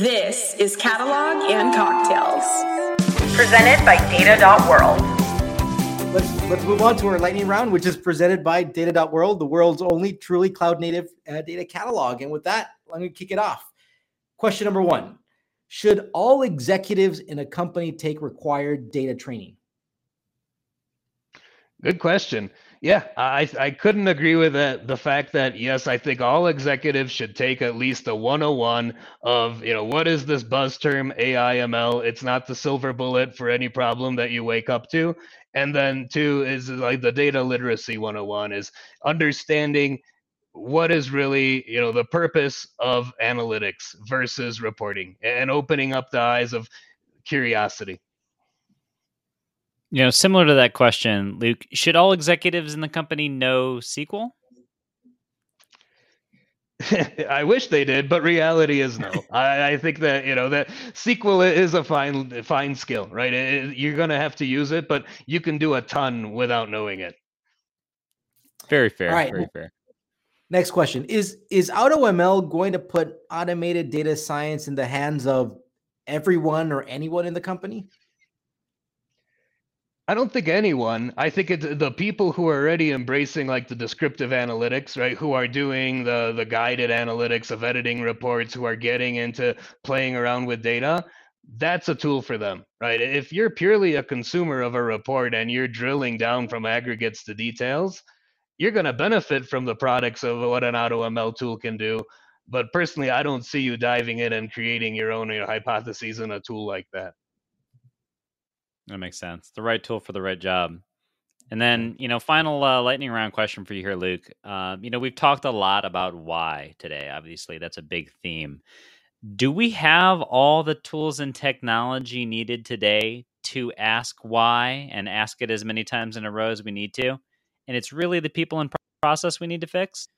This is Catalog and Cocktails. Presented by Data.World. Let's, let's move on to our lightning round, which is presented by Data.World, the world's only truly cloud native uh, data catalog. And with that, let me kick it off. Question number one Should all executives in a company take required data training? Good question. Yeah, I I couldn't agree with that. The fact that yes, I think all executives should take at least a 101 of you know what is this buzz term AIML? It's not the silver bullet for any problem that you wake up to. And then two is like the data literacy 101 is understanding what is really you know the purpose of analytics versus reporting and opening up the eyes of curiosity. You know, similar to that question, Luke, should all executives in the company know SQL? I wish they did, but reality is no. I, I, think that you know that SQL is a fine fine skill, right? It, you're going to have to use it, but you can do a ton without knowing it. Very fair. All right. Very fair. Next question is is AutoML going to put automated data science in the hands of everyone or anyone in the company? I don't think anyone. I think it's the people who are already embracing like the descriptive analytics, right? Who are doing the the guided analytics of editing reports, who are getting into playing around with data. That's a tool for them, right? If you're purely a consumer of a report and you're drilling down from aggregates to details, you're going to benefit from the products of what an AutoML tool can do. But personally, I don't see you diving in and creating your own hypotheses in a tool like that. That makes sense. The right tool for the right job. And then, you know, final uh, lightning round question for you here, Luke. Uh, you know, we've talked a lot about why today. Obviously, that's a big theme. Do we have all the tools and technology needed today to ask why and ask it as many times in a row as we need to? And it's really the people and process we need to fix?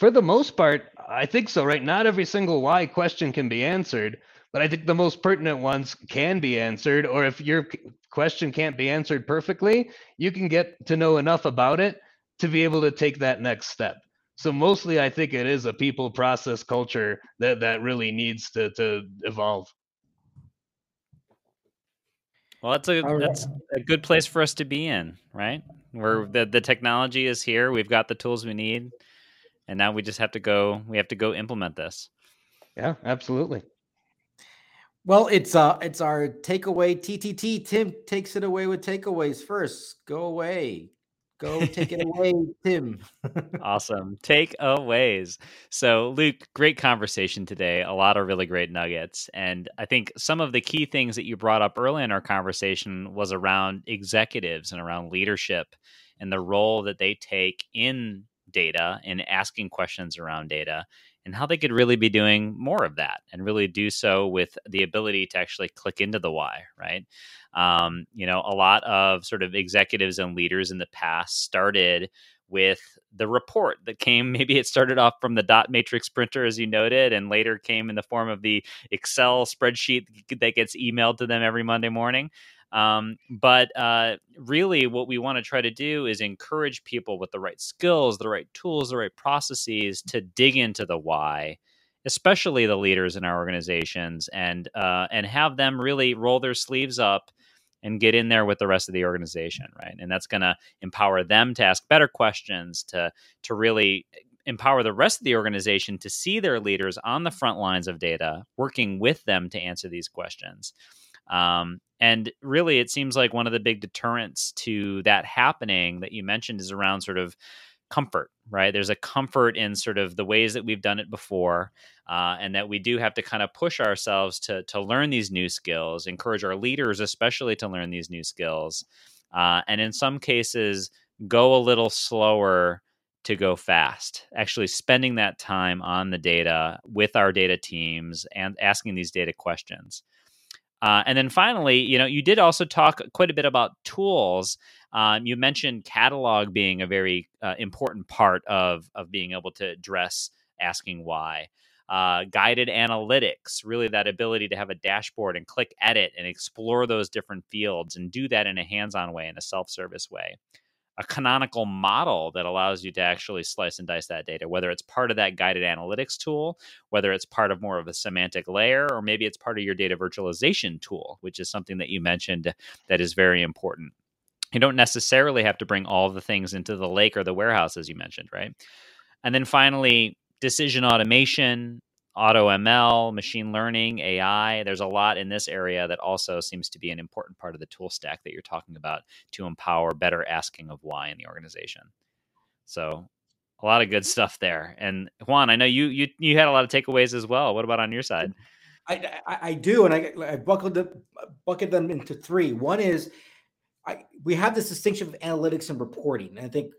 For the most part, I think so, right? Not every single why question can be answered but I think the most pertinent ones can be answered. Or if your question can't be answered perfectly, you can get to know enough about it to be able to take that next step. So mostly, I think it is a people process culture that that really needs to to evolve. Well, that's a that's a good place for us to be in, right? Where the the technology is here, we've got the tools we need, and now we just have to go. We have to go implement this. Yeah, absolutely. Well, it's uh it's our takeaway TTT. Tim takes it away with takeaways first. Go away. Go take it away, Tim. awesome. Takeaways. So, Luke, great conversation today. A lot of really great nuggets. And I think some of the key things that you brought up early in our conversation was around executives and around leadership and the role that they take in data and asking questions around data and how they could really be doing more of that and really do so with the ability to actually click into the why, right? Um, you know, a lot of sort of executives and leaders in the past started with the report that came maybe it started off from the dot matrix printer as you noted and later came in the form of the excel spreadsheet that gets emailed to them every monday morning um, but uh, really, what we want to try to do is encourage people with the right skills, the right tools, the right processes to dig into the why, especially the leaders in our organizations, and uh, and have them really roll their sleeves up and get in there with the rest of the organization, right? And that's going to empower them to ask better questions, to to really empower the rest of the organization to see their leaders on the front lines of data, working with them to answer these questions. Um, and really, it seems like one of the big deterrents to that happening that you mentioned is around sort of comfort, right? There's a comfort in sort of the ways that we've done it before, uh, and that we do have to kind of push ourselves to to learn these new skills, encourage our leaders especially to learn these new skills, uh, and in some cases go a little slower to go fast. Actually, spending that time on the data with our data teams and asking these data questions. Uh, and then finally, you know, you did also talk quite a bit about tools. Um, you mentioned catalog being a very uh, important part of of being able to address asking why. Uh, guided analytics, really that ability to have a dashboard and click edit and explore those different fields and do that in a hands-on way, in a self-service way. A canonical model that allows you to actually slice and dice that data, whether it's part of that guided analytics tool, whether it's part of more of a semantic layer, or maybe it's part of your data virtualization tool, which is something that you mentioned that is very important. You don't necessarily have to bring all the things into the lake or the warehouse, as you mentioned, right? And then finally, decision automation, auto ML, machine learning, AI. There's a lot in this area that also seems to be an important part of the tool stack that you're talking about to empower better asking of why in the organization. So a lot of good mm-hmm. stuff there. And Juan, I know you you you had a lot of takeaways as well. What about on your side? I, I, I do, and I, I buckled them, bucket them into three. One is I, we have this distinction of analytics and reporting. And I think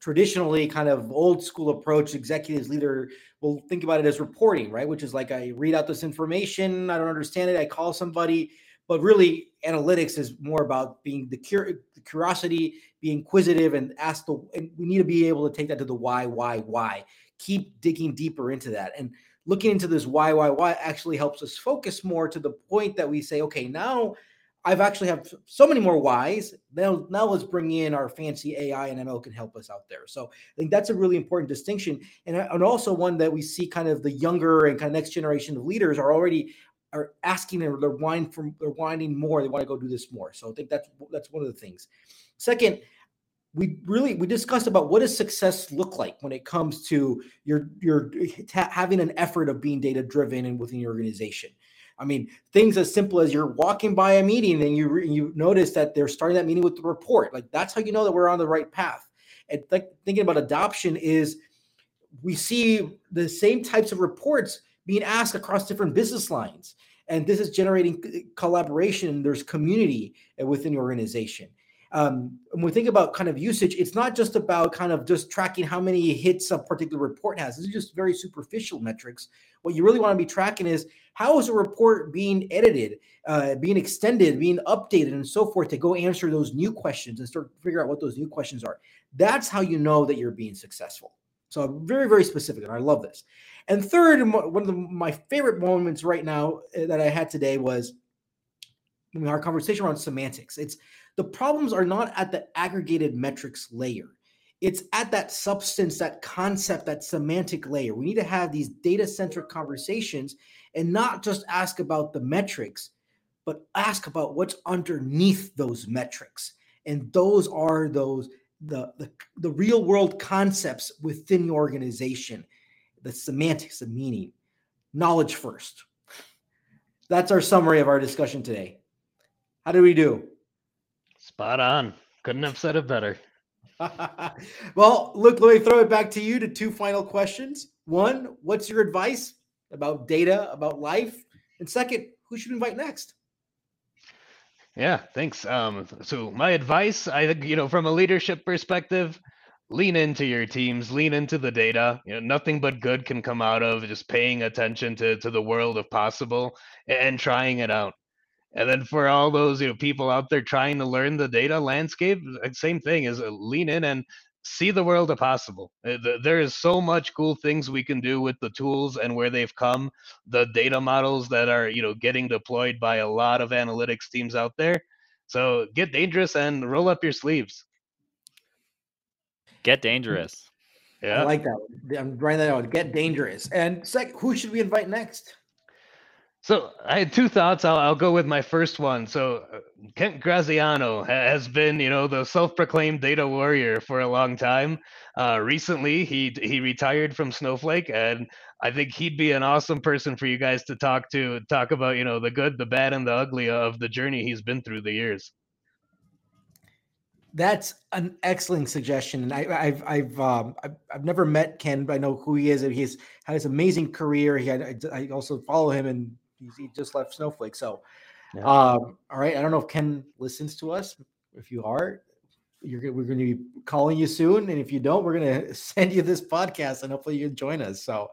traditionally kind of old school approach executives leader will think about it as reporting right? Which is like i read out this information i don't understand it i call somebody. But really analytics is more about being the, cur- the curiosity be inquisitive and ask the and we need to be able to take that to the why why why. Keep digging deeper into that. And looking into this why why why actually helps us focus more to the point that we say okay now I've actually have so many more whys. Now, now let's bring in our fancy AI and ML can help us out there. So I think that's a really important distinction, and, and also one that we see kind of the younger and kind of next generation of leaders are already are asking or they're whining from they're whining more. They want to go do this more. So I think that's that's one of the things. Second, we really we discussed about what does success look like when it comes to your your having an effort of being data driven and within your organization I mean, things as simple as you're walking by a meeting and you re- you notice that they're starting that meeting with the report. Like that's how you know that we're on the right path. And th- thinking about adoption is we see the same types of reports being asked across different business lines, and this is generating collaboration. There's community within the organization. Um, when we think about kind of usage, it's not just about kind of just tracking how many hits a particular report has. This is just very superficial metrics. What you really want to be tracking is how is a report being edited, uh, being extended, being updated, and so forth to go answer those new questions and start figure out what those new questions are. That's how you know that you're being successful. So very, very specific, and I love this. And third, one of the, my favorite moments right now uh, that I had today was our conversation around semantics. It's the problems are not at the aggregated metrics layer. It's at that substance, that concept, that semantic layer. We need to have these data centric conversations and not just ask about the metrics, but ask about what's underneath those metrics. And those are those the, the, the real world concepts within the organization, the semantics, the meaning, knowledge first. That's our summary of our discussion today. How do we do? Spot on. Couldn't have said it better. well, look, let me throw it back to you to two final questions. One, what's your advice about data, about life? And second, who should invite next? Yeah, thanks. Um, so my advice, I think, you know, from a leadership perspective, lean into your teams, lean into the data. You know, nothing but good can come out of just paying attention to to the world of possible and trying it out. And then for all those you know people out there trying to learn the data landscape, same thing is uh, lean in and see the world of possible. Uh, there is so much cool things we can do with the tools and where they've come, the data models that are you know getting deployed by a lot of analytics teams out there. So get dangerous and roll up your sleeves. Get dangerous. Yeah, I like that. I'm writing that out. Get dangerous. And sec, who should we invite next? So I had two thoughts. I'll, I'll go with my first one. So uh, Kent Graziano has been, you know, the self-proclaimed data warrior for a long time. Uh, recently, he he retired from Snowflake, and I think he'd be an awesome person for you guys to talk to, talk about, you know, the good, the bad, and the ugly of the journey he's been through the years. That's an excellent suggestion, and I, have I've um, I've, I've never met Ken, but I know who he is. He's had this amazing career. He had I also follow him and he just left Snowflake. So, yeah. um, all right. I don't know if Ken listens to us. If you are, you're we're going to be calling you soon, and if you don't, we're going to send you this podcast, and hopefully you can join us. So,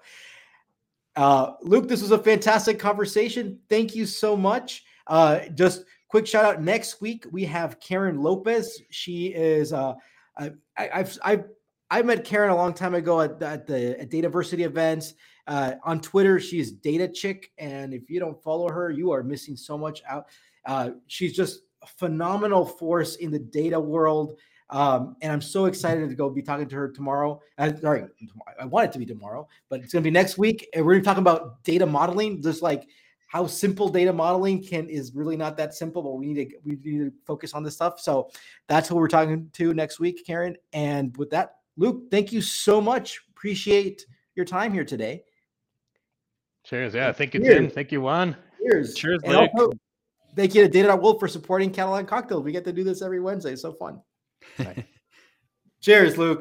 uh, Luke, this was a fantastic conversation. Thank you so much. Uh, just quick shout out. Next week we have Karen Lopez. She is uh, I, I've I've I met Karen a long time ago at, at the at Dataversity events. Uh, on Twitter, she's Data Chick, and if you don't follow her, you are missing so much out. Uh, she's just a phenomenal force in the data world. Um, and I'm so excited to go be talking to her tomorrow. Uh, sorry, I want it to be tomorrow, but it's going to be next week. And we're going to talk about data modeling, just like how simple data modeling can is really not that simple, but we need to we need to focus on this stuff. So that's who we're talking to next week, Karen. And with that, Luke, thank you so much. Appreciate your time here today. Cheers. Yeah. Thank you, Cheers. Tim. Thank you, Juan. Cheers. Cheers, And Luke. also, thank you to Data.World for supporting Catalog and Cocktails. We get to do this every Wednesday. So fun. Cheers, Luke.